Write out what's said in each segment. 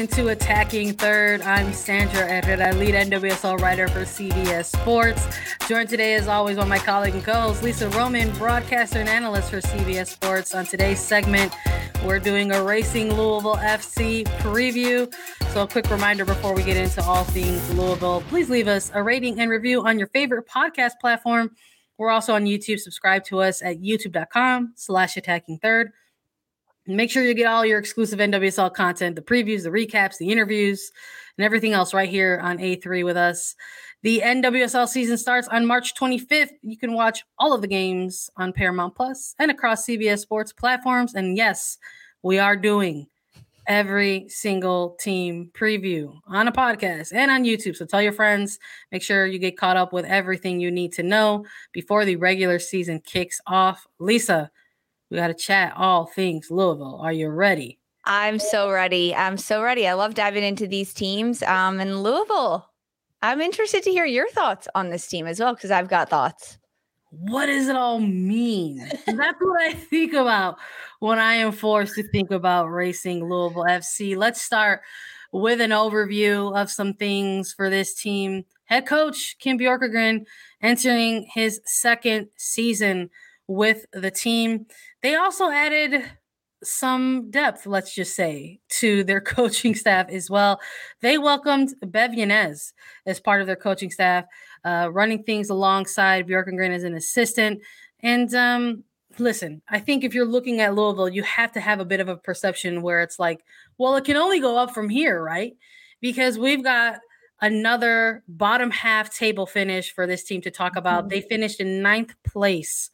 Into Attacking Third. I'm Sandra Herrera, lead NWSL writer for CBS Sports. Joined today, as always, by my colleague and co-host Lisa Roman, broadcaster and analyst for CBS Sports. On today's segment, we're doing a Racing Louisville FC preview. So, a quick reminder before we get into all things Louisville, please leave us a rating and review on your favorite podcast platform. We're also on YouTube. Subscribe to us at youtube.com slash attacking third. Make sure you get all your exclusive NWSL content, the previews, the recaps, the interviews, and everything else right here on A3 with us. The NWSL season starts on March 25th. You can watch all of the games on Paramount Plus and across CBS Sports platforms. And yes, we are doing every single team preview on a podcast and on YouTube. So tell your friends, make sure you get caught up with everything you need to know before the regular season kicks off. Lisa, we got to chat all things Louisville. Are you ready? I'm so ready. I'm so ready. I love diving into these teams. Um, and Louisville, I'm interested to hear your thoughts on this team as well because I've got thoughts. What does it all mean? That's what I think about when I am forced to think about racing Louisville FC. Let's start with an overview of some things for this team. Head coach Kim Bjorkegren entering his second season with the team. They also added some depth, let's just say, to their coaching staff as well. They welcomed Bev Yanez as part of their coaching staff, uh, running things alongside Bjorkegren as an assistant. And um, listen, I think if you're looking at Louisville, you have to have a bit of a perception where it's like, well, it can only go up from here, right? Because we've got another bottom half table finish for this team to talk about. Mm-hmm. They finished in ninth place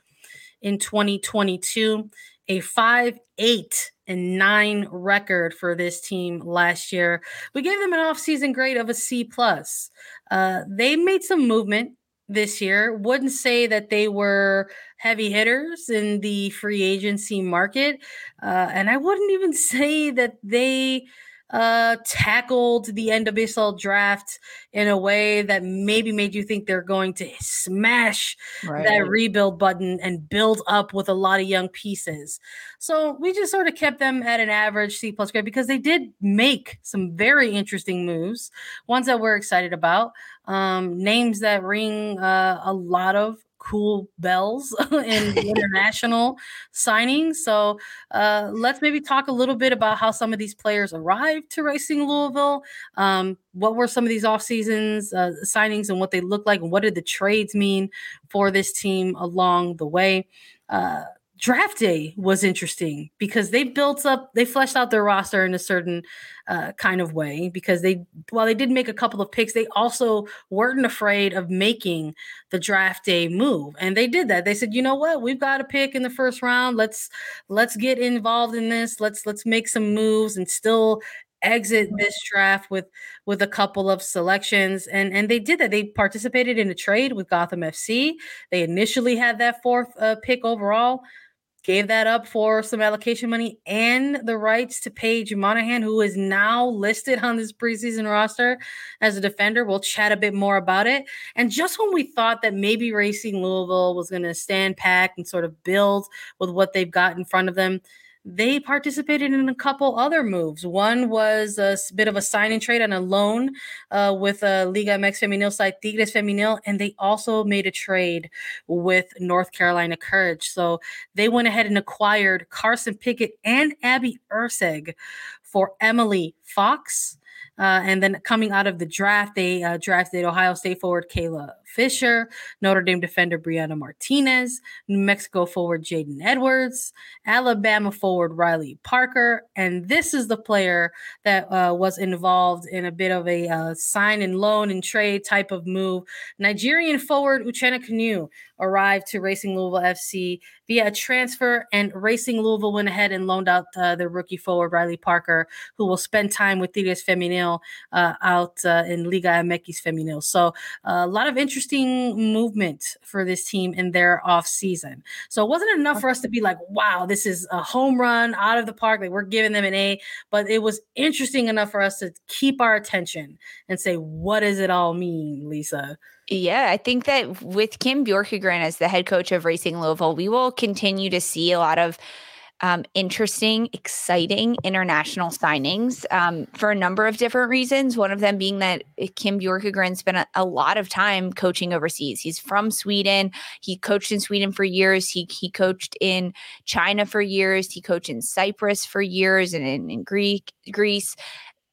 in 2022, a 5 8 and 9 record for this team last year. We gave them an offseason grade of a C. plus. Uh, they made some movement this year. Wouldn't say that they were heavy hitters in the free agency market. Uh, and I wouldn't even say that they uh, tackled the NWSL draft in a way that maybe made you think they're going to smash right. that rebuild button and build up with a lot of young pieces. So we just sort of kept them at an average C plus grade because they did make some very interesting moves, ones that we're excited about, um, names that ring uh, a lot of cool bells in international signings. So uh, let's maybe talk a little bit about how some of these players arrived to Racing Louisville. Um, what were some of these off seasons uh, signings and what they look like, and what did the trades mean for this team along the way? Uh, draft day was interesting because they built up, they fleshed out their roster in a certain uh, kind of way. Because they, while they did make a couple of picks, they also weren't afraid of making the draft day move, and they did that. They said, you know what, we've got a pick in the first round. Let's let's get involved in this. Let's let's make some moves and still exit this draft with with a couple of selections and and they did that they participated in a trade with gotham fc they initially had that fourth uh, pick overall gave that up for some allocation money and the rights to Paige Monaghan, who is now listed on this preseason roster as a defender. We'll chat a bit more about it. And just when we thought that maybe Racing Louisville was going to stand pack and sort of build with what they've got in front of them, they participated in a couple other moves. One was a bit of a sign and trade and a loan uh, with uh, Liga MX Femenil side Tigres Femenil, and they also made a trade with North Carolina Courage. So they went ahead and acquired Carson Pickett and Abby Erceg for Emily Fox. Uh, and then coming out of the draft, they uh, drafted Ohio State forward Kayla Fisher, Notre Dame defender Brianna Martinez, New Mexico forward Jaden Edwards, Alabama forward Riley Parker, and this is the player that uh, was involved in a bit of a uh, sign and loan and trade type of move. Nigerian forward Uchenna Kanu arrived to Racing Louisville FC via a transfer, and Racing Louisville went ahead and loaned out uh, the rookie forward Riley Parker, who will spend time with Tigres Femenil uh, out uh, in Liga MX Femenil. So a lot of interest interesting movement for this team in their off season. So it wasn't enough for us to be like, wow, this is a home run out of the park. Like we're giving them an A, but it was interesting enough for us to keep our attention and say, what does it all mean, Lisa? Yeah, I think that with Kim Bjorkegren as the head coach of Racing Louisville, we will continue to see a lot of um, interesting, exciting international signings um, for a number of different reasons. One of them being that eh, Kim Bjorkegren spent a, a, lot of time coaching overseas. He's from Sweden. He coached in Sweden for years. He he coached in China for years. He coached in Cyprus for years and in, in Greek Greece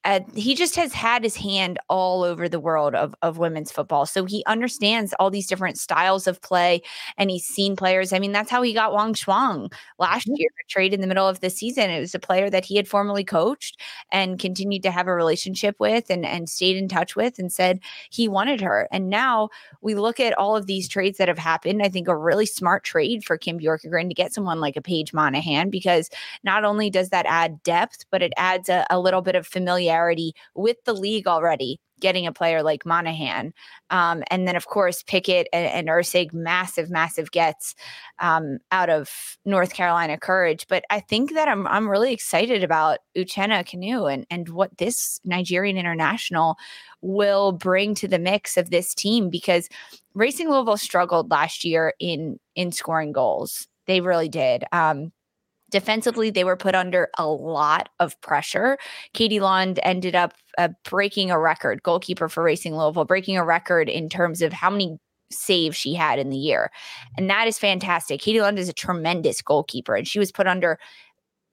uh, he just has had his hand all over the world of, of women's football. So he understands all these different styles of play and he's seen players. I mean, that's how he got Wang Shuang last mm-hmm. year, trade in the middle of the season. It was a player that he had formerly coached and continued to have a relationship with and, and stayed in touch with and said he wanted her. And now we look at all of these trades that have happened. I think a really smart trade for Kim Bjorkegren to get someone like a Paige Monaghan, because not only does that add depth, but it adds a, a little bit of familiarity familiarity with the league already getting a player like Monaghan. Um, and then, of course, Pickett and, and Erceg, massive, massive gets um, out of North Carolina Courage. But I think that I'm, I'm really excited about Uchenna Kanu and, and what this Nigerian international will bring to the mix of this team because Racing Louisville struggled last year in in scoring goals. They really did. Um, Defensively, they were put under a lot of pressure. Katie Lund ended up uh, breaking a record, goalkeeper for Racing Louisville, breaking a record in terms of how many saves she had in the year. And that is fantastic. Katie Lund is a tremendous goalkeeper, and she was put under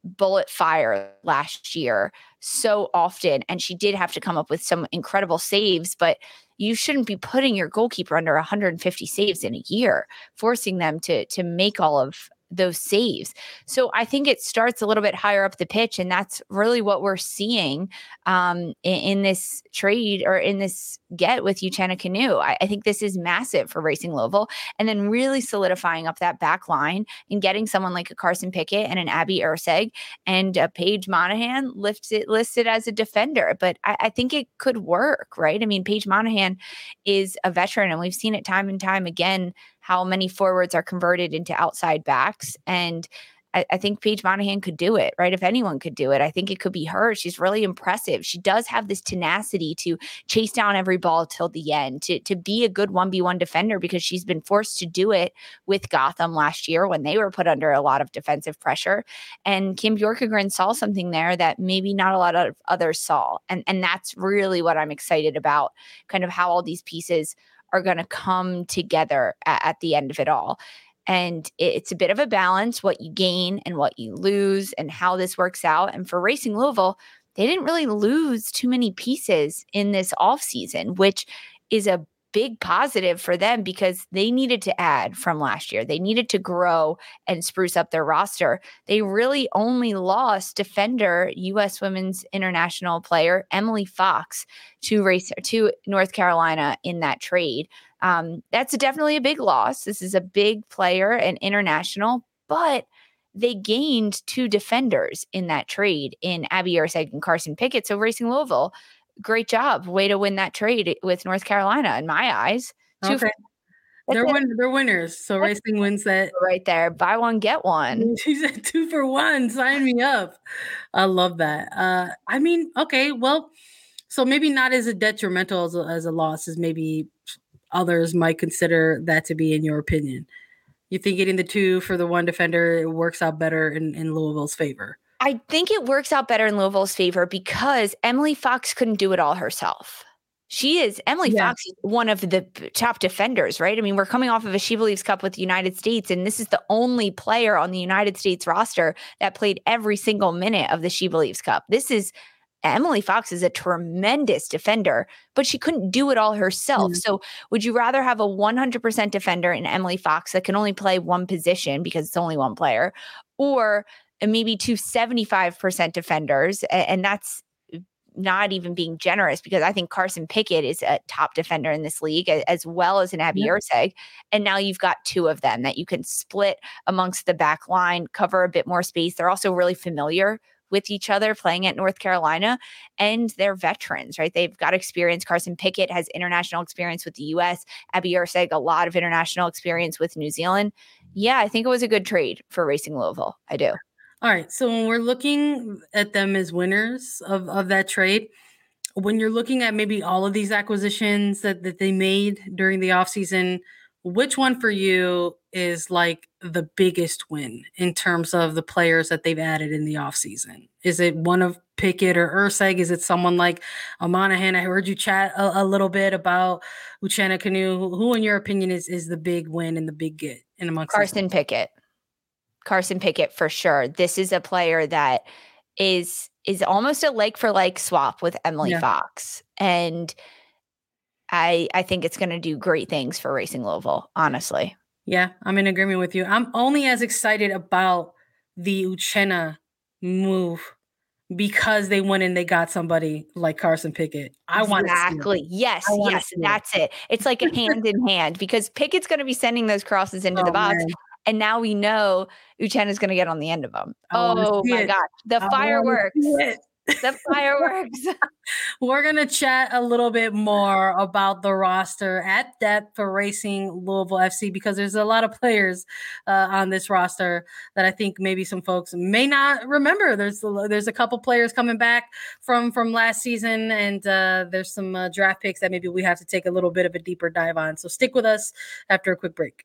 bullet fire last year so often. And she did have to come up with some incredible saves, but you shouldn't be putting your goalkeeper under 150 saves in a year, forcing them to to make all of those saves. So I think it starts a little bit higher up the pitch, and that's really what we're seeing um, in, in, this trade or in this get with Uchenna Kanu. I, I, think this is massive for Racing Louisville, and then really solidifying up that back line and getting someone like a Carson Pickett and an Abby Erceg and a Paige Monaghan lifted listed as a defender. But I, I think it could work, right? I mean, Paige Monaghan is a veteran, and we've seen it time and time again how many forwards are converted into outside backs. And I, I, think Paige Monaghan could do it, right? If anyone could do it, I think it could be her. She's really impressive. She does have this tenacity to chase down every ball till the end, to, to be a good 1v1 defender because she's been forced to do it with Gotham last year when they were put under a lot of defensive pressure. And Kim Bjorkegren saw something there that maybe not a lot of others saw. And, and that's really what I'm excited about, kind of how all these pieces are going to come together at, at the end of it all. And it's a bit of a balance what you gain and what you lose and how this works out. And for Racing Louisville, they didn't really lose too many pieces in this off season, which is a big positive for them because they needed to add from last year. They needed to grow and spruce up their roster. They really only lost defender US women's international player Emily Fox to race to North Carolina in that trade. Um, that's definitely a big loss. This is a big player and international, but they gained two defenders in that trade in Abby Erceg and Carson Pickett. So Racing Louisville great job. Way to win that trade with North Carolina in my eyes. Okay. they're win- they're winners. So Racing wins that right there. Buy one get one. She said two for one. Sign me up. I love that. Uh, I mean, okay, well, so maybe not as a detrimental as a, as a loss as maybe others might consider that to be, in your opinion. You think getting the two for the one defender works out better in, in Louisville's favor? I think it works out better in Louisville's favor because Emily Fox couldn't do it all herself. She is Emily yeah. Fox one of the top defenders, right? I mean, we're coming off of a She Believes Cup with the United States, and this is the only player on the United States roster that played every single minute of the She Believes Cup. This is Emily Fox is a tremendous defender, but she couldn't do it all herself. Mm-hmm. So, would you rather have a 100% defender in Emily Fox that can only play one position because it's only one player, or maybe to 75% defenders? And that's not even being generous because I think Carson Pickett is a top defender in this league as well as an Abby. Erceg. And now you've got two of them that you can split amongst the back line, cover a bit more space. They're also really familiar with each other playing at North Carolina and they're veterans, right? They've got experience. Carson Pickett has international experience with the US, Abby Erceg, a lot of international experience with New Zealand. Yeah, I think it was a good trade for Racing Louisville. I do. All right. So when we're looking at them as winners of, of that trade, when you're looking at maybe all of these acquisitions that, that they made during the offseason, which one for you is like the biggest win in terms of the players that they've added in the offseason? Is it one of Pickett or Erceg? Is it someone like a Monaghan? I heard you chat a, a little bit about Uchenna Kanu. Who, in your opinion, is is the big win and the big get in amongst Carson Pickett? Carson Pickett for sure. This is a player that is is almost a like for like swap with Emily yeah. Fox. And I I think it's going to do great things for Racing Louisville, honestly. Yeah, I'm in agreement with you. I'm only as excited about the Uchenna move because they went and they got somebody like Carson Pickett. I want exactly. Yes, yes, that's it. It's like a hand in hand because Pickett's going to be sending those crosses into oh, the box. Man. And now we know Uchenna is going to get on the end of them. Oh my God. The I fireworks the fireworks. We're going to chat a little bit more about the roster at depth for Racing Louisville FC because there's a lot of players uh, on this roster that I think maybe some folks may not remember. There's there's a couple players coming back from from last season, and uh, there's some uh, draft picks that maybe we have to take a little bit of a deeper dive on. So stick with us after a quick break.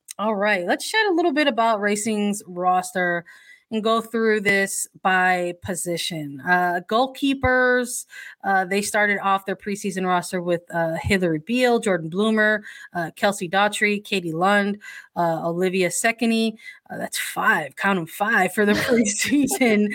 All right, let's chat a little bit about Racing's roster and go through this by position. Uh, goalkeepers, uh, they started off their preseason roster with uh, Hillary Beale, Jordan Bloomer, uh, Kelsey Daughtry, Katie Lund, uh, Olivia Sekeny. Uh, that's five, count them five for the preseason.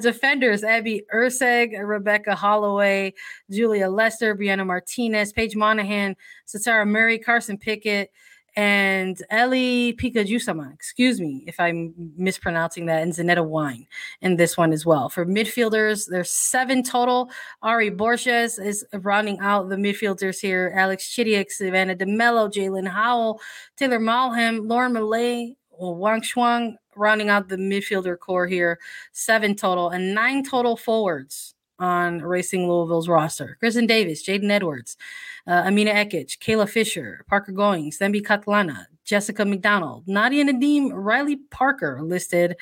defenders, Abby Erceg, Rebecca Holloway, Julia Lester, Brianna Martinez, Paige Monaghan, Satara Murray, Carson Pickett, and Elli Pikkujämsä, excuse me if I'm mispronouncing that, and Zaneta Wyne in this one as well. For midfielders, there's seven total. Ary Borges is rounding out the midfielders here. Alex Chidiac, Savannah DeMelo, Jaelin Howell, Taylor Malham, Lauren Milliet, Wang Shuang, rounding out the midfielder core here. Seven total and nine total forwards on Racing Louisville's roster. Kristen Davis, Jaden Edwards, uh, Emina Ekic, Kayla Fisher, Parker Goings, Thembi Kgatlana, Jessica McDonald, Nadia Nadim, Riley Parker listed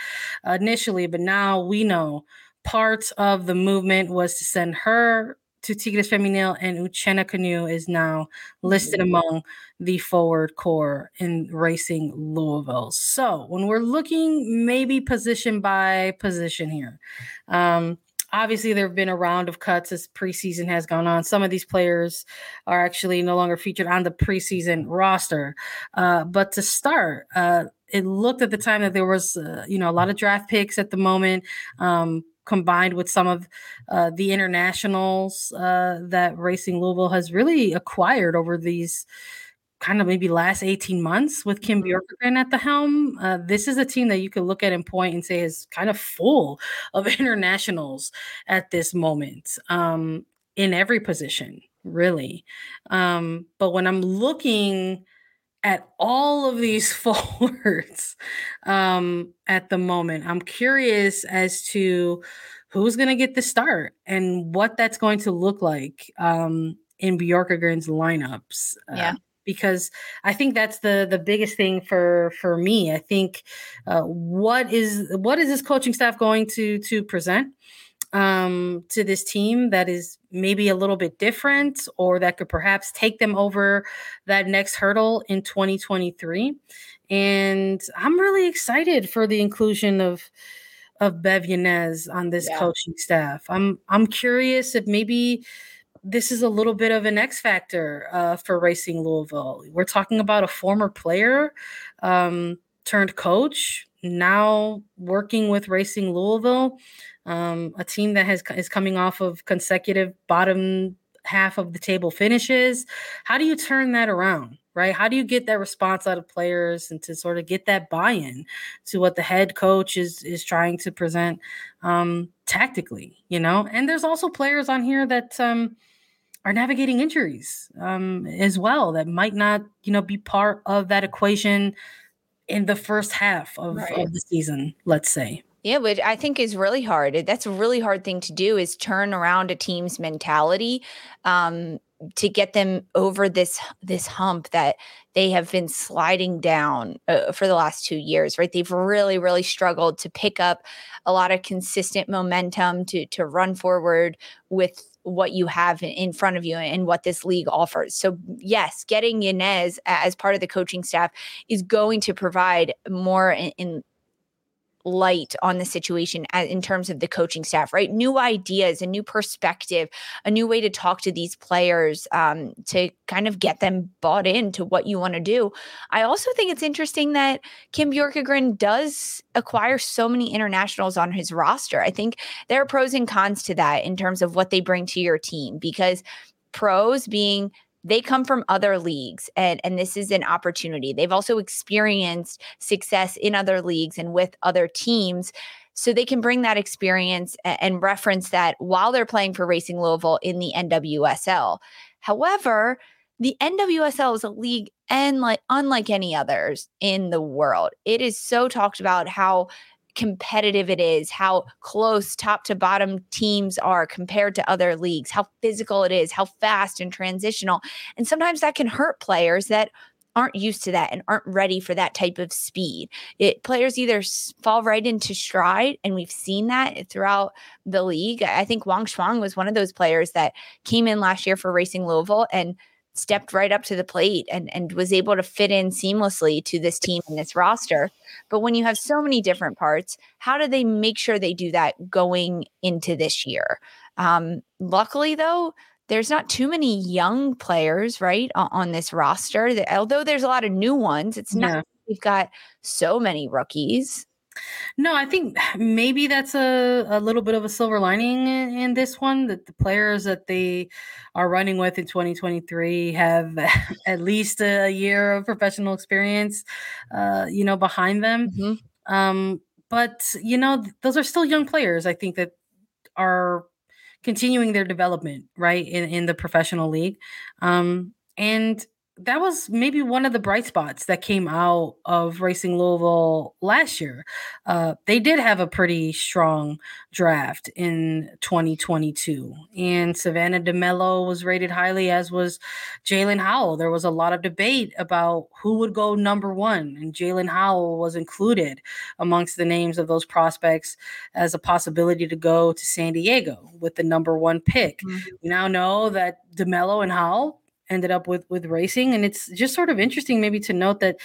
initially, but now we know part of the movement was to send her to Tigres Femenil, and Uchenna Kanu is now listed among the forward core in Racing Louisville. So when we're looking maybe position by position here, um, obviously there have been a round of cuts as preseason has gone on. Some of these players are actually no longer featured on the preseason roster. Uh, but to start, uh, it looked at the time that there was, uh, you know, a lot of draft picks at the moment. Um, combined with some of uh, the internationals uh, that Racing Louisville has really acquired over these kind of maybe last 18 months with Kim Mm-hmm. Bjorkegren at the helm. Uh, this is a team that you could look at and point and say is kind of full of internationals at this moment um, in every position, really. Um, but when I'm looking at all of these forwards um, at the moment, I'm curious as to who's going to get the start and what that's going to look like um, in Bjorkegren's lineups. Uh, Yeah. Because I think that's the the biggest thing for for me. I think uh, what is what is this coaching staff going to to present um, to this team that is maybe a little bit different or that could perhaps take them over that next hurdle in 2023. And I'm really excited for the inclusion of of Bev Yanez on this Yeah. coaching staff. I'm I'm curious if maybe this is a little bit of an X factor uh, for Racing Louisville. We're talking about a former player um, turned coach, now working with Racing Louisville, um, a team that has is coming off of consecutive bottom half of the table finishes. How do you turn that around? Right? How do you get that response out of players and to sort of get that buy-in to what the head coach is is trying to present um, tactically? You know, and there's also players on here that um, are navigating injuries um, as well that might not, you know, be part of that equation in the first half of, Right. of the season. Let's say. Yeah, which I think is really hard. That's a really hard thing to do is turn around a team's mentality um, to get them over this this hump that they have been sliding down uh, for the last two years. Right, they've really really struggled to pick up a lot of consistent momentum to to run forward with what you have in- front of you and what this league offers. So yes, getting Yanez a- as part of the coaching staff is going to provide more in, in light on the situation in terms of the coaching staff, right? New ideas, a new perspective, a new way to talk to these players um, to kind of get them bought into what you want to do. I also think it's interesting that Kim Bjorkegren does acquire so many internationals on his roster. I think there are pros and cons to that in terms of what they bring to your team because pros being they come from other leagues and and this is an opportunity they've also experienced success in other leagues and with other teams so they can bring that experience and reference that while they're playing for Racing Louisville in the NWSL. However, the NWSL is a league and like unlike any others in the world. It is so talked about how competitive it is, how close top to bottom teams are compared to other leagues, how physical it is, how fast and transitional. And sometimes that can hurt players that aren't used to that and aren't ready for that type of speed. It players either fall right into stride, and we've seen that throughout the league. I think Wang Shuang was one of those players that came in last year for Racing Louisville and stepped right up to the plate and, and was able to fit in seamlessly to this team and this roster. But when you have so many different parts, how do they make sure they do that going into this year? Um, luckily, though, there's not too many young players, right, on, on this roster. That, although there's a lot of new ones, it's not Yeah. like we've got so many rookies. No, I think maybe that's a, a little bit of a silver lining in, in this one that the players that they are running with in 2023 have at least a year of professional experience, uh, you know, behind them. Mhm. Um, but you know, th- those are still young players. I think that are continuing their development right in, in the professional league. Um, and that was maybe one of the bright spots that came out of Racing Louisville last year. Uh, they did have a pretty strong draft in 2022, and Savannah DeMelo was rated highly, as was Jaelin Howell. There was a lot of debate about who would go number one, and Jaelin Howell was included amongst the names of those prospects as a possibility to go to San Diego with the number one pick. Mm-hmm. We now know that DeMelo and Howell ended up with with racing and it's just sort of interesting maybe to note that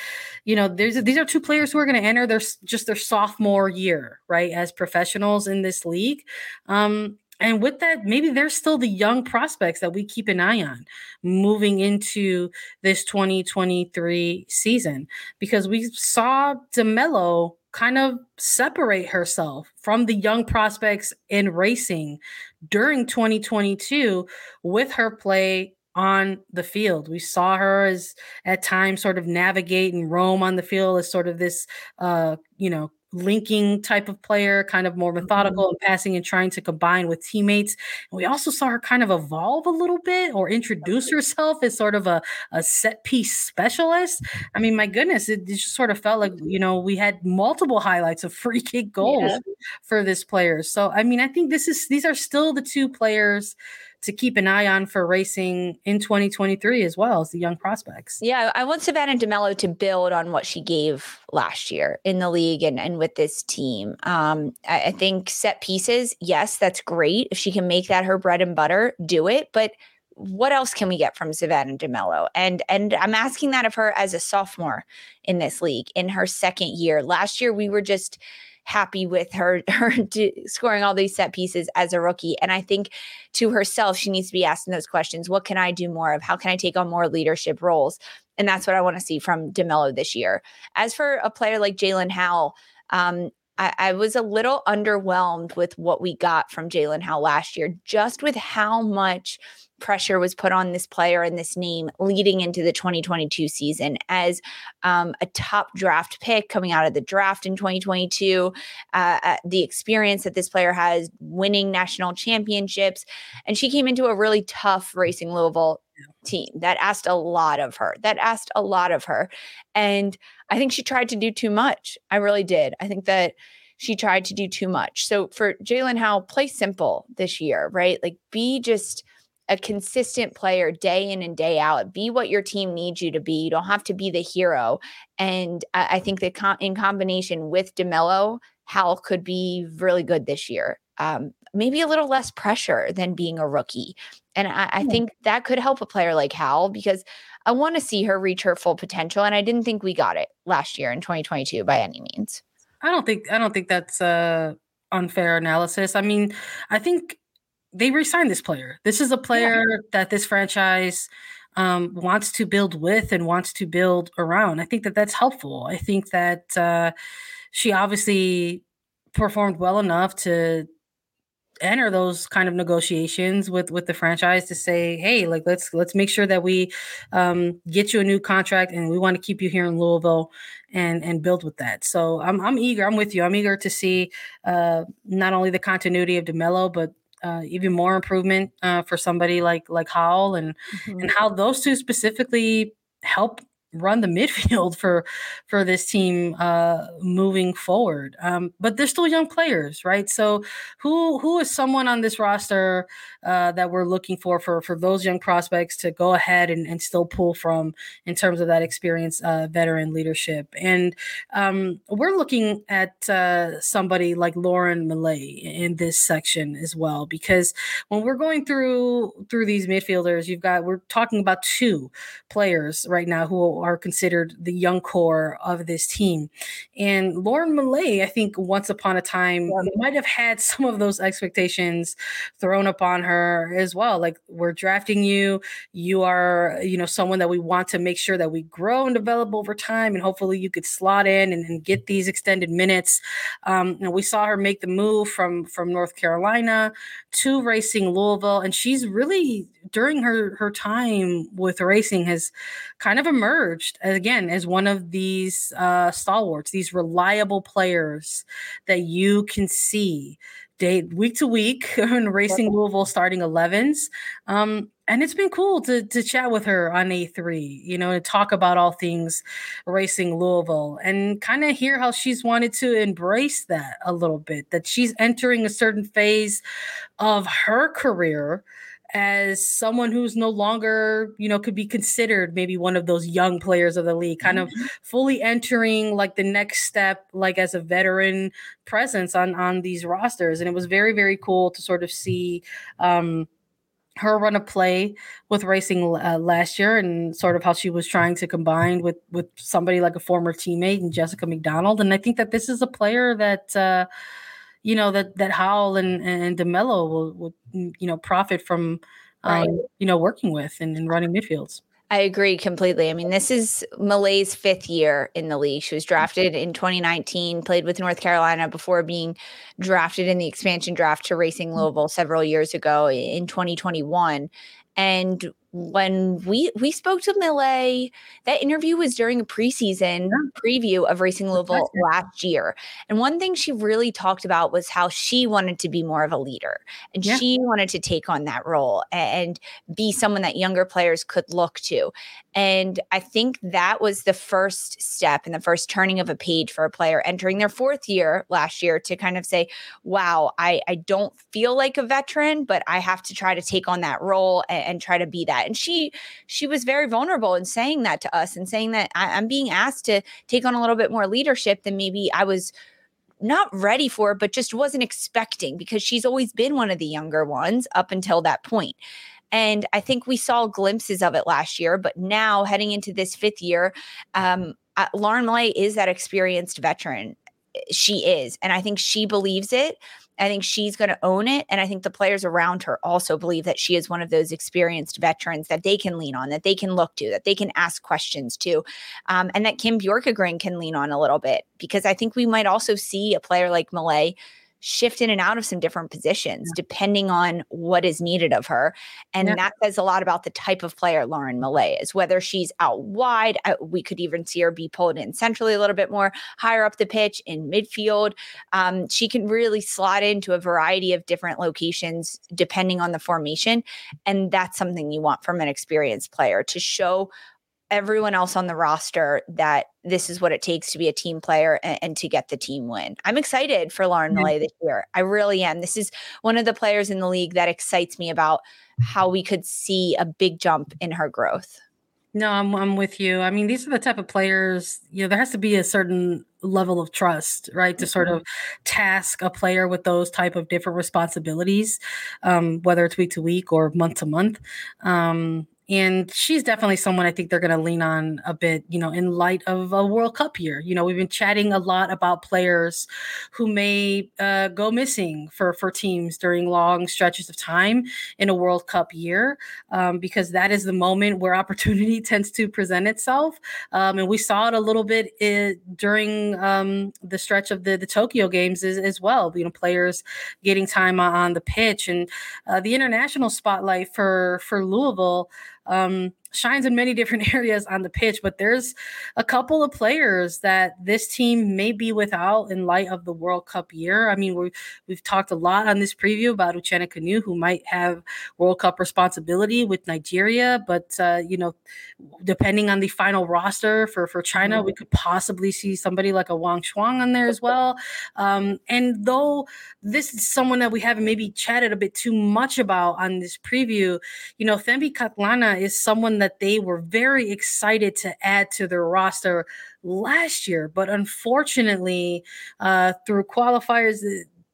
you know there's these are two players who are going to enter their just their sophomore year right as professionals in this league. Um and with that, maybe they're still the young prospects that we keep an eye on moving into this 2023 season because we saw DeMelo kind of separate herself from the young prospects in racing during 2022 with her play on the field. We saw her as at times sort of navigate and roam on the field as sort of this uh, you know, linking type of player, kind of more methodical mm-hmm. and passing and trying to combine with teammates. And we also saw her kind of evolve a little bit or introduce herself as sort of a, a set piece specialist. I mean, my goodness, it, it just sort of felt like, you know, we had multiple highlights of free kick goals yeah. for this player. So, I mean, I think this is, these are still the two players to keep an eye on for racing in 2023 as well as the young prospects. Yeah, I want Savannah DeMelo to build on what she gave last year in the league and, and with this team. Um, I, I think set pieces, yes, that's great. If she can make that her bread and butter, do it. But what else can we get from Savannah DeMelo? And and I'm asking that of her as a sophomore in this league in her second year. Last year we were just happy with her her scoring all these set pieces as a rookie. And I think to herself, she needs to be asking those questions. What can I do more of? How can I take on more leadership roles? And that's what I want to see from DeMelo this year. As for a player like Jaelin Howell, um, I, I, was a little underwhelmed with what we got from Jaelin Howell last year, just with how much pressure was put on this player and this name leading into the 2022 season as um, a top draft pick coming out of the draft in 2022. Uh, uh, the experience that this player has winning national championships. And she came into a really tough Racing Louisville team that asked a lot of her, that asked a lot of her. And I think she tried to do too much. I really did. I think that she tried to do too much. So for Jaelin Howell, play simple this year, right? Like be just a consistent player day in and day out. Be what your team needs you to be. You don't have to be the hero. And I, I think that in combination with DeMelo, Howell could be really good this year. Um, maybe a little less pressure than being a rookie. And I, I think that could help a player like Howell because I want to see her reach her full potential. And I didn't think we got it last year in 2022 by any means. I don't think I don't think that's a unfair analysis. I mean, I think they re-signed this player. This is a player yeah. that this franchise um, wants to build with and wants to build around. I think that that's helpful. I think that uh, she obviously performed well enough to enter those kind of negotiations with with the franchise to say hey like let's let's make sure that we um, get you a new contract and we want to keep you here in louisville and and build with that so i'm, I'm eager i'm with you i'm eager to see uh, not only the continuity of demelo but uh, even more improvement uh, for somebody like like Howell and mm-hmm. and how those two specifically help run the midfield for for this team uh moving forward um but they're still young players right? So who who is someone on this roster uh that we're looking for for for those young prospects to go ahead and, and still pull from in terms of that experience uh veteran leadership? And um we're looking at uh somebody like lauren milliet in this section as well because when we're going through through these midfielders you've got we're talking about two players right now who are considered the young core of this team. And Lauren Milliet, I think once upon a time might have had some of those expectations thrown upon her as well. Like we're drafting you, you are, you know, someone that we want to make sure that we grow and develop over time, and hopefully you could slot in and, and get these extended minutes. Um, you know, we saw her make the move from from North Carolina to Racing Louisville, and she's really during her her time with racing has kind of emerged again as one of these uh, stalwarts, these reliable players that you can see day week to week in Racing Louisville starting 11s. Um, and it's been cool to to chat with her on A3, you know, to talk about all things racing Louisville and kind of hear how she's wanted to embrace that a little bit, that she's entering a certain phase of her career as someone who's no longer, you know, could be considered maybe one of those young players of the league, kind mm-hmm. of fully entering like the next step, like as a veteran presence on on these rosters. And it was very, very cool to sort of see um her run of play with racing uh, last year and sort of how she was trying to combine with with somebody like a former teammate and Jessica McDonald and I think that this is a player that uh, you know that that Howell and and DeMelo will, will you know profit from um, right. you know working with and, and running midfields. I agree completely. I mean, this is Milliet's fifth year in the league. She was drafted in 2019, played with North Carolina before being drafted in the expansion draft to Racing mm. Louisville several years ago in 2021. And when we we spoke to Milliet, that interview was during a preseason yeah. preview of Racing Louisville last year. And one thing she really talked about was how she wanted to be more of a leader and yeah. she wanted to take on that role and be someone that younger players could look to. And I think that was the first step and the first turning of a page for a player entering their fourth year last year to kind of say, wow, I, I don't feel like a veteran, but I have to try to take on that role and, and try to be that that and she she was very vulnerable in saying that to us and saying that I, i'm being asked to take on a little bit more leadership than maybe i was not ready for, but just wasn't expecting because she's always been one of the younger ones up until that point. And I think we saw glimpses of it last year, but now heading into this fifth year, um, uh, Lauren Milliet is that experienced veteran. She is. And I think she believes it. I think she's going to own it. And I think the players around her also believe that she is one of those experienced veterans that they can lean on, that they can look to, that they can ask questions to, um, and that Kim Bjorkegren can lean on a little bit. Because I think we might also see a player like Milliet shift in and out of some different positions yeah. depending on what is needed of her. And yeah. that says a lot about the type of player Lauren Milliet is, whether she's out wide, uh, we could even see her be pulled in centrally a little bit more, higher up the pitch in midfield. Um, she can really slot into a variety of different locations depending on the formation. And that's something you want from an experienced player to show everyone else on the roster that this is what it takes to be a team player and, and to get the team win. I'm excited for Lauren Milliet this year. I really am. This is one of the players in the league that excites me about how we could see a big jump in her growth. No, I'm I'm with you. I mean, these are the type of players, you know, there has to be a certain level of trust, right? To sort mm-hmm. of task a player with those type of different responsibilities, um, whether it's week to week or month to month. Um, and she's definitely someone I think they're going to lean on a bit, you know, in light of a World Cup year. You know, we've been chatting a lot about players who may uh, go missing for for teams during long stretches of time in a World Cup year, um, because that is the moment where opportunity tends to present itself. Um, and we saw it a little bit in, during um, the stretch of the the Tokyo Games as, as, well. You know, players getting time on, on the pitch and uh, the international spotlight for for Louisville um, shines in many different areas on the pitch, but there's a couple of players that this team may be without in light of the World Cup year. I mean, we we've talked a lot on this preview about Uchenna Kanu, who might have World Cup responsibility with Nigeria, but uh, you know, depending on the final roster for for China, mm-hmm. we could possibly see somebody like a Wang Shuang on there as well. Um, and though this is someone that we haven't maybe chatted a bit too much about on this preview, you know, Thembi Kgatlana is someone that they were very excited to add to their roster last year. But unfortunately, uh, through qualifiers,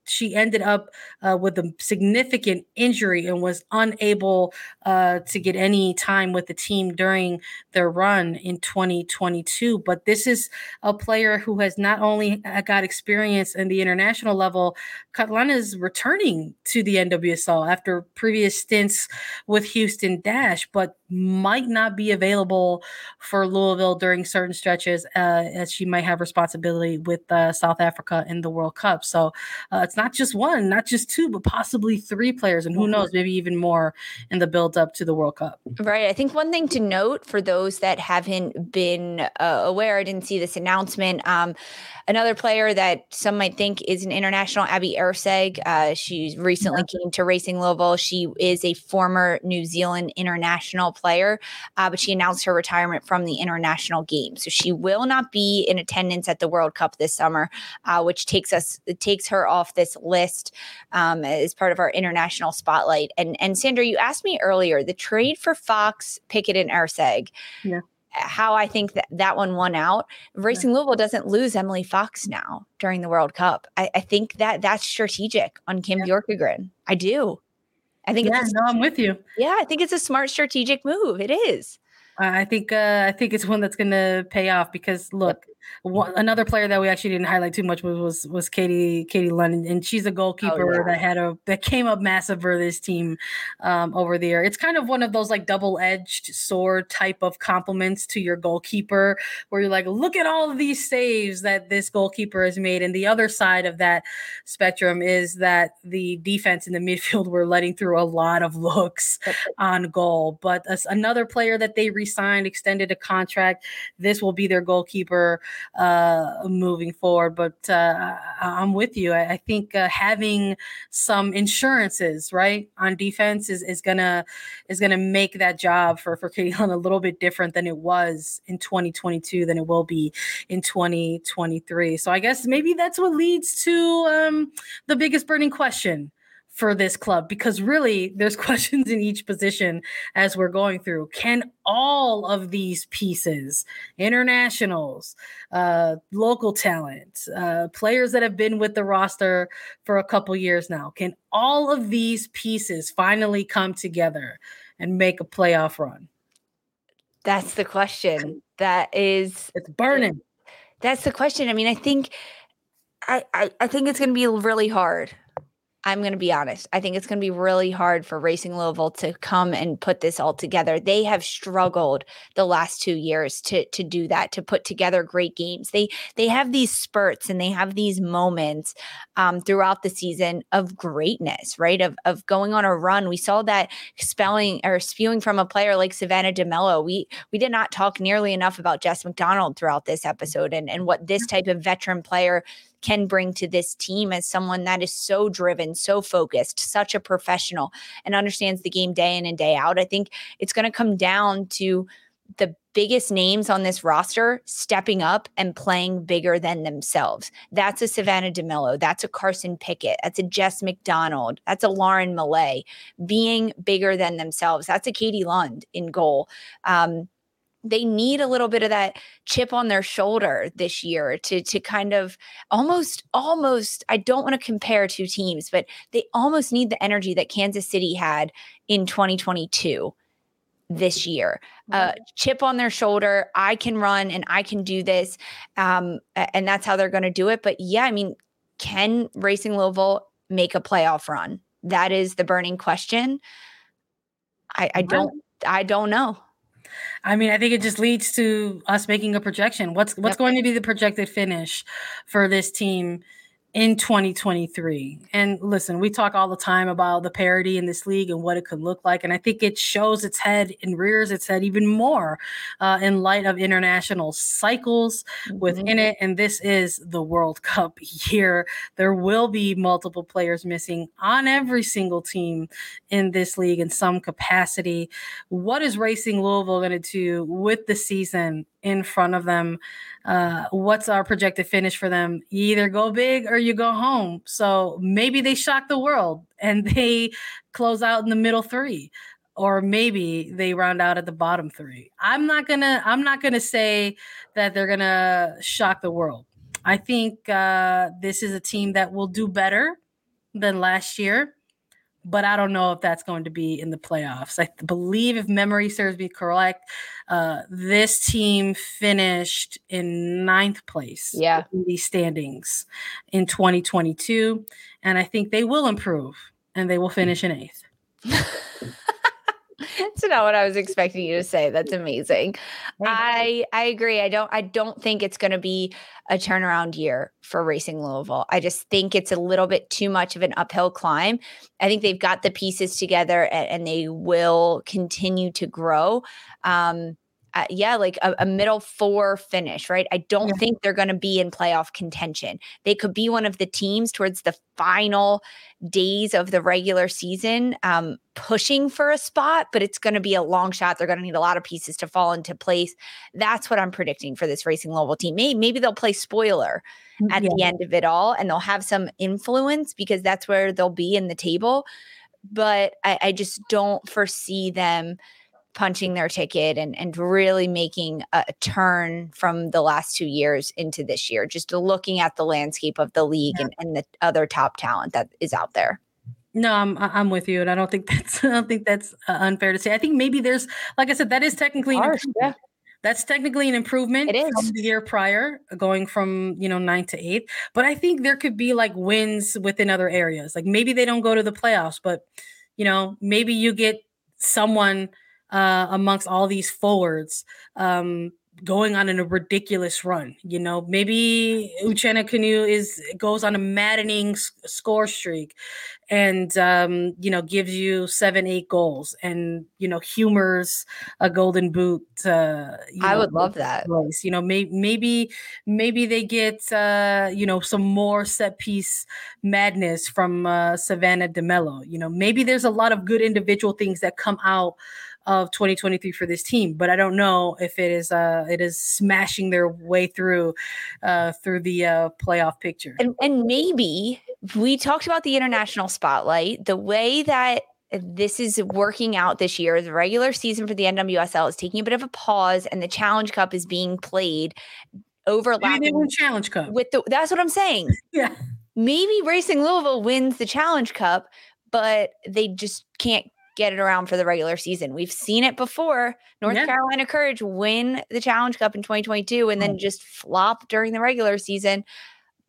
she ended up uh, with a significant injury and was unable uh, to get any time with the team during their run in 2022. But this is a player who has not only uh, got experience in the international level, Kgatlana is returning to the NWSL after previous stints with Houston Dash, but might not be available for Louisville during certain stretches uh, as she might have responsibility with uh, South Africa in the World Cup. So uh, it's not just one, not just two, but possibly three players, and who mm-hmm. knows, maybe even more in the build up to the World Cup. Right. I think one thing to note for those that haven't been uh, aware, I didn't see this announcement. Um, Another player that some might think is an international, Abby Erceg. Uh, she recently yeah. came to Racing Louisville. She is a former New Zealand international player, uh, but she announced her retirement from the international game. So she will not be in attendance at the World Cup this summer, uh, which takes us takes her off this list um, as part of our international spotlight. And and Sandra, you asked me earlier the trade for Fox, Pickett, and Erceg. Yeah how I think that that one won out. Racing Louisville doesn't lose Emily Fox now during the World Cup. I, I think that that's strategic on Kim yeah. Bjorkegren. I do. I think. Yeah, no, I'm with you. Yeah, I think it's a smart strategic move. It is. I think uh, I think it's one that's going to pay off because look, one, another player that we actually didn't highlight too much was was, was Katie Katie London, and she's a goalkeeper oh, yeah. that had a that came up massive for this team um, over year. It's kind of one of those like double edged sword type of compliments to your goalkeeper, where you're like, look at all of these saves that this goalkeeper has made, and the other side of that spectrum is that the defense in the midfield were letting through a lot of looks on goal. But another player that they re-signed, extended a contract. This will be their goalkeeper uh, moving forward. But uh, I'm with you. I, I think uh, having some insurances right on defense is, is gonna is gonna make that job for for Lund a little bit different than it was in 2022 than it will be in 2023. So I guess maybe that's what leads to um, the biggest burning question for this club because really there's questions in each position as we're going through. Can all of these pieces, internationals, uh, local talent, uh, players that have been with the roster for a couple years now, can all of these pieces finally come together and make a playoff run? That's the question. That is, it's burning. That's the question. I mean, I think, I, I, I think it's going to be really hard I'm going to be honest. I think it's going to be really hard for Racing Louisville to come and put this all together. They have struggled the last 2 years to to do that, to put together great games. They they have these spurts and they have these moments um, throughout the season of greatness, right? Of of going on a run. We saw that spelling or spewing from a player like Savannah DeMelo. We we did not talk nearly enough about Jess McDonald throughout this episode and and what this type of veteran player can bring to this team as someone that is so driven, so focused, such a professional, and understands the game day in and day out. I think it's going to come down to the biggest names on this roster stepping up and playing bigger than themselves. That's a Savannah DeMelo. That's a Carson Pickett. That's a Jess McDonald. That's a Lauren Milliet being bigger than themselves. That's a Katie Lund in goal. Um, they need a little bit of that chip on their shoulder this year to to kind of almost almost I don't want to compare two teams but they almost need the energy that Kansas City had in 2022 this year. Uh, chip on their shoulder I can run and I can do this um, and that's how they're going to do it but yeah I mean can Racing Louisville make a playoff run? That is the burning question. I, I don't I don't know I mean, I think it just leads to us making a projection. What's what's yep. going to be the projected finish for this team in 2023. And listen, we talk all the time about the parity in this league and what it could look like. And I think it shows its head and rears its head even more uh, in light of international cycles mm-hmm. within it. And this is the World Cup year. There will be multiple players missing on every single team in this league in some capacity. What is Racing Louisville going to do with the season in front of them? Uh, what's our projected finish for them? You either go big or you go home. So maybe they shock the world and they close out in the middle three or maybe they round out at the bottom three. I'm not gonna I'm not gonna say that they're gonna shock the world. I think uh, this is a team that will do better than last year but I don't know if that's going to be in the playoffs. I believe, if memory serves me correct, uh, this team finished in ninth place yeah. in the standings in 2022. And I think they will improve and they will finish in eighth. it's not what I was expecting you to say. That's amazing. I I agree. I don't I don't think it's going to be a turnaround year for Racing Louisville. I just think it's a little bit too much of an uphill climb. I think they've got the pieces together and, and they will continue to grow. Um, uh, yeah, like a, a, middle four finish, right? I don't yeah. think they're going to be in playoff contention. They could be one of the teams towards the final days of the regular season, um, pushing for a spot, but it's going to be a long shot. They're going to need a lot of pieces to fall into place. That's what I'm predicting for this Racing Louisville team. Maybe, maybe they'll play spoiler mm, at yeah. the end of it all and they'll have some influence because that's where they'll be in the table. But I, I just don't foresee them punching their ticket and and really making a turn from the last two years into this year just looking at the landscape of the league yeah. and, and the other top talent that is out there no, I'm I'm with you, and I don't think that's I don't think that's uh, unfair to say. I think maybe there's, like I said, that is technically Harsh, yeah. that's technically an improvement it is. from the year prior, going from you know nine to eight. But I think there could be like wins within other areas. Like maybe they don't go to the playoffs, but you know maybe you get someone uh, amongst all these forwards um, going on in a ridiculous run. You know, maybe Uchenna Kanu is goes on a maddening score streak, and um, you know gives you seven, eight goals, and you know humors a golden boot. Uh, I know, would love that. Place. You know, may- maybe maybe they get uh, you know some more set piece madness from uh, Savannah DeMelo. You know, maybe there's a lot of good individual things that come out of 2023 for this team, but I don't know if it is uh it is smashing their way through uh through the uh playoff picture. And and maybe we talked about the international spotlight, the way that this is working out this year. The regular season for the NWSL is taking a bit of a pause, and the Challenge Cup is being played overlapping Challenge Cup with the. That's what I'm saying. yeah, maybe Racing Louisville wins the Challenge Cup, but they just can't get it around for the regular season. We've seen it before. North yeah. Carolina Courage win the Challenge Cup in 2022 and then oh. just flop during the regular season.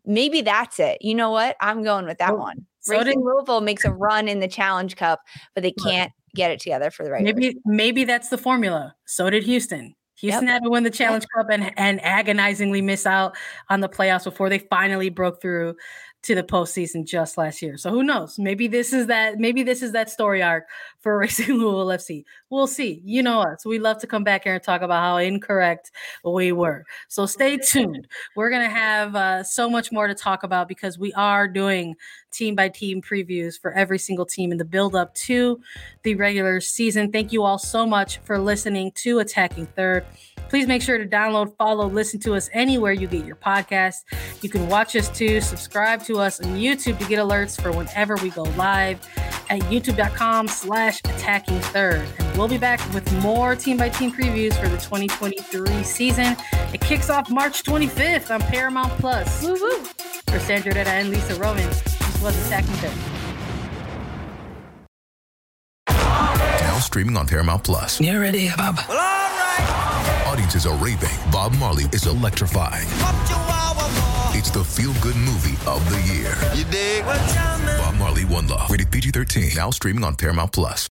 Maybe that's it. You know what? I'm going with that oh, one. So Racing did- Louisville makes a run in the Challenge Cup, but they can't get it together for the regular. Maybe season. maybe that's the formula. So did Houston. Houston yep. had to win the Challenge. Cup and, and agonizingly miss out on the playoffs before they finally broke through to the postseason just last year. So who knows? Maybe this is that. Maybe this is that story arc for Racing Louisville FC. We'll see. You know us. We love to come back here and talk about how incorrect we were. So stay tuned. We're gonna have uh, so much more to talk about because we are doing team by team previews for every single team in the build up to the regular season. Thank you all so much for listening to Attacking Third. Please make sure to download, follow, listen to us anywhere you get your podcast. You can watch us too, subscribe to us on YouTube to get alerts for whenever we go live at youtube.com slash attacking third. And we'll be back with more team by team previews for the 2023 season. It kicks off March 25th on Paramount Plus. Woo-hoo. For Sandra Herrera and Lisa Roman, this was Attacking Third. Now streaming on Paramount Plus. You ready, Bob? Well, all right. Audiences are raving. Bob Marley is electrifying. It's the feel good movie of the year. You dig? Bob Marley One Love. Rated PG 13. Now streaming on Paramount Plus.